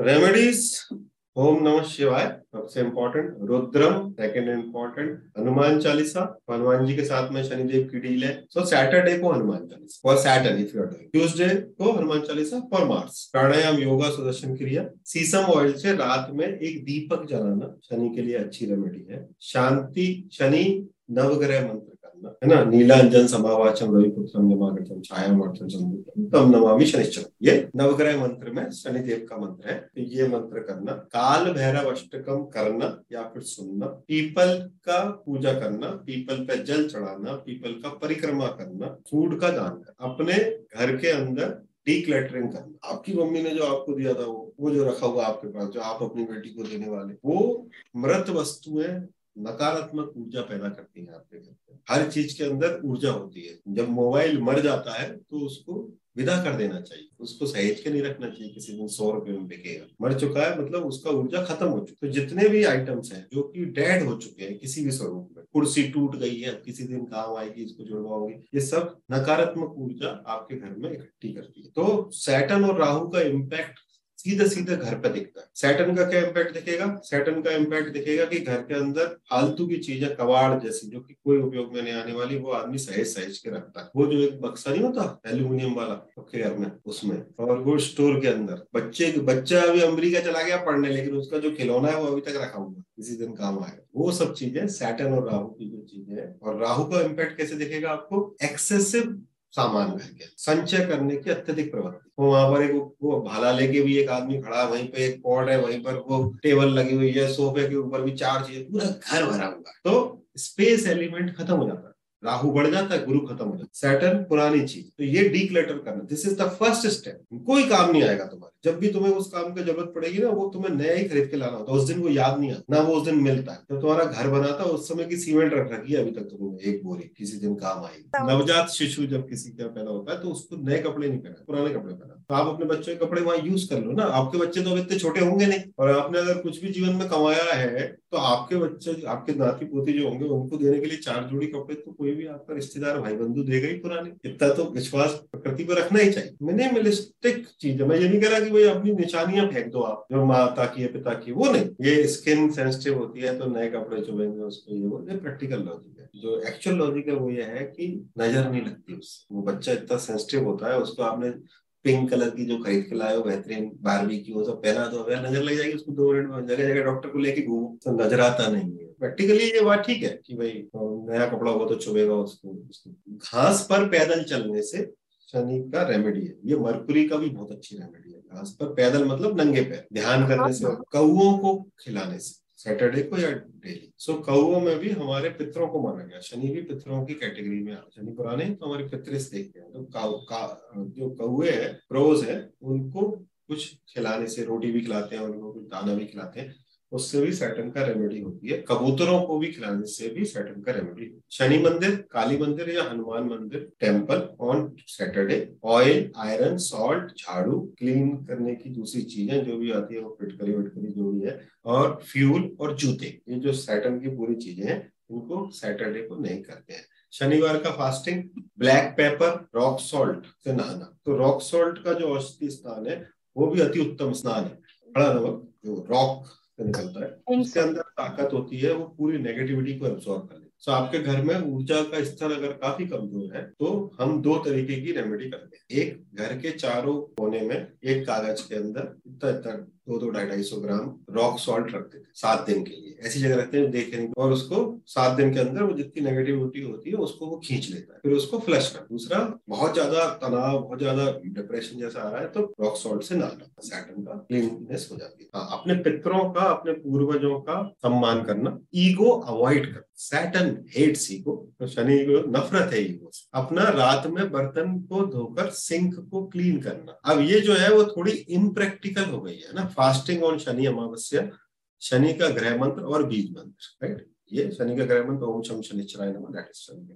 Remedies ओम नमः शिवाय सबसे important Rudram second important Hanuman Chalisa Hanuman ji के साथ में शनिदेव की डील है। सो सैटरडे को Hanuman Chalisa for Saturday if you are को Hanuman Chalisa for Mars pranayama, yoga, Sudarshan Kriya. Sesame oil से रात में एक दीपक जलाना शनि के लिए अच्छी रेमेडी है। शांति, शनि, नवग्रह मंत्र। है ना? नीलांजन समावाचम रविपुत्रम नमागतम छाया तम नमामि शनिश्चर ये नवग्रह मंत्र में शनिदेव का मंत्र है। तो ये मंत्र करना, काल भैरव अष्टकम करना या फिर सुनना, पीपल का पूजा करना, पीपल पे जल चढ़ाना, पीपल का परिक्रमा करना, फ़ूड का दान करना, अपने घर के अंदर डीक्लेटरिंग करना। आपकी मम्मी ने जो आपको दिया था, वो वो जो रखा हुआ आपके पास, जो आप अपनी बेटी को देने वाले, वो मृत वस्तुएँ नकारात्मक ऊर्जा पैदा करती है आपके घर। हर चीज़ के अंदर ऊर्जा होती है। जब मोबाइल मर जाता है तो उसको विदा कर देना चाहिए। उसको सहेज के नहीं रखना चाहिए किसी दिन सौ रुपए में बिकेगा। मर चुका है मतलब उसका ऊर्जा खत्म हो चुकी तो जितने भी आइटम्स हैं, जो कि डेड हो चुके हैं किसी भी स्वरूप में, कुर्सी टूट गई है किसी दिन काम आएगी, इसको जुड़वाओगे, ये सब नकारात्मक ऊर्जा आपके घर में इकट्ठी करती है। तो सैटन और राहु का इम्पैक्ट सीधे सीधे घर पर दिखता है। सैटन का क्या इम्पैक्ट दिखेगा? सैटन का इम्पैक्ट दिखेगा कि घर के अंदर फालतू की चीज़ें, कबाड़ जैसी, जो कि कोई उपयोग में नहीं आने वाली, वो आदमी सहेज सहेज के रखता है। वो जो एक बक्सा नहीं होता एल्यूमिनियम वाला सबके घर में, उसमें, और वो स्टोर के अंदर। बच्चे, बच्चा अभी अमरीका चला गया पढ़ने, लेकिन उसका जो खिलौना है, वो अभी तक रखा हुआ किसी दिन काम आएगा वो सब चीज़ें सैटन और राहु की जो चीज़ें और राहु का इम्पैक्ट कैसे दिखेगा आपको? एक्सेसिव सामान बह गया। संचय करने की अत्यधिक प्रवृत्ति। वो वहाँ पर एक, वो भाला लेके भी एक आदमी खड़ा, वहीं पे एक पॉड है, वहीं पर वो टेबल लगी हुई है, सोफे के ऊपर भी चार चीज़ें, पूरा घर भरा हुआ है। तो स्पेस एलिमेंट खत्म हो जाता है। राहु बढ़ जाता है, गुरु खत्म हो जाता है। सैटर्न पुरानी चीज़। तो ये डीक्लेटर करना this is the first step कोई काम नहीं आएगा तुम्हारे जब भी तुम्हें उस काम की ज़रूरत पड़ेगी ना वो तुम्हें नया ही खरीद के लाना होता है। उस दिन वो याद नहीं आता। ना वो उस दिन मिलता है। जब तुम्हारा घर बना था उस समय की सीमेंट रख रखी है अभी तक तुमने एक बोरी। किसी दिन काम आएगी। नवजात शिशु जब किसी का पैदा होता है तो उसको नए कपड़े नहीं पहना पुराने कपड़े पहना तो आप अपने बच्चों के कपड़े वहाँ यूज़ कर लो ना। आपके बच्चे तो अब इतने छोटे होंगे नहीं। और आपने अगर कुछ भी जीवन में कमाया है तो आपके बच्चे आपके नाती पोती जो होंगे उनको देने के लिए चार जोड़ी कपड़े तो कोई भी आपका रिश्तेदार भाई बंधु देगा ही पुराने। इतना तो विश्वास प्रकृति पर रखना ही चाहिए। मिनिमलिस्टिक चीज़ है। मैं ये नहीं कह रहा कि भाई अपनी निशानियाँ फेंक दो आप, जो माता की है, पिता की, वो नहीं। ये स्किन सेंसिटिव होती है तो नए कपड़े चुभेंगे उसको, ये वो, ये प्रैक्टिकल लॉजिक है। जो एक्चुअल लॉजिक है, वो ये है कि नज़र नहीं लगती उससे। वो बच्चा इतना सेंसिटिव होता है, उसको आपने पिंक कलर की जो खरीद के लाए हो, बेहतरीन बारहवीं की, वो सब पहना अगर नज़र लग जाएगी उसको दो मिनट में, जगह जगह डॉक्टर को लेके घूमो तो नज़र आता नहीं है। प्रैक्टिकली ये बात ठीक है कि भाई नया कपड़ा होगा तो चुभेगा उसको घास पर पैदल चलने से शनि का रेमेडी है। ये मरकुरी का भी बहुत अच्छी रेमेडी है। घास पर पैदल मतलब नंगे पैर ध्यान करने से कौओं को खिलाने से सैटरडे को या डेली सो so, कौओं में भी हमारे पितरों को माना गया। शनि भी पितरों की कैटेगरी में आ शनि पुराने तो हमारे पितर देखते हैं। तो का, का, जो कौए है प्रोज है उनको कुछ खिलाने से रोटी भी खिलाते हैं उनको कुछ दाना भी खिलाते हैं। उससे भी सैटन का रेमेडी होती है। कबूतरों को भी खिलाने से भी सैटन का रेमेडी शनि मंदिर, काली मंदिर या हनुमान मंदिर temple on Saturday oil iron salt झाड़ू क्लीन करने की दूसरी चीज़ें जो भी आती है, वो फिटकरी विटकरी जो भी है। और फ्यूल और जूते, ये जो सैटन की पूरी चीज़ें हैं उनको सैटरडे को नहीं करते हैं। शनिवार का fasting black pepper rock salt से नहाना। तो रॉक सॉल्ट का जो औषधि स्नान है, वो भी अति उत्तम स्नान है। बड़ा नमक जो रॉक निकलता है। उसके अंदर ताकत होती है वो पूरी नेगेटिविटी को एब्सॉर्ब कर लेती तो आपके घर में ऊर्जा का स्तर अगर काफ़ी कमज़ोर है तो हम दो तरीके की रेमेडी करते हैं। एक घर के चारों कोने में एक कागज़ के अंदर इतना इतना दो दो ढाई ढाई सौ ग्राम रॉक सॉल्ट रखते थे सात दिन के लिए। ऐसी जगह रखते हैं देखे, और उसको सात दिन के अंदर वो जितनी नेगेटिविटी होती है, उसको वो खींच लेता है। फिर उसको फ्लश कर दूसरा, बहुत ज़्यादा तनाव, बहुत ज़्यादा डिप्रेशन जैसा आ रहा है तो रॉक सॉल्ट से नहाना सैटन का क्लीननेस हो जाती है। हाँ अपने पितरों का, अपने पूर्वजों का सम्मान करना। ईगो अवॉइड करना। सैटन हेट्स ईगो तो शनि को नफरत है ईगो अपना रात में बर्तन को धोकर सिंक को क्लीन करना। अब ये जो है, वो थोड़ी इम्प्रैक्टिकल हो गई है ना। फास्टिंग ऑन शनि अमावस्या, शनि का ग्रह मंत्र और बीज मंत्र राइट ये शनि का ग्रह मंत्र, ओम शम शनिश्चराय नमः दैट इज़ शनि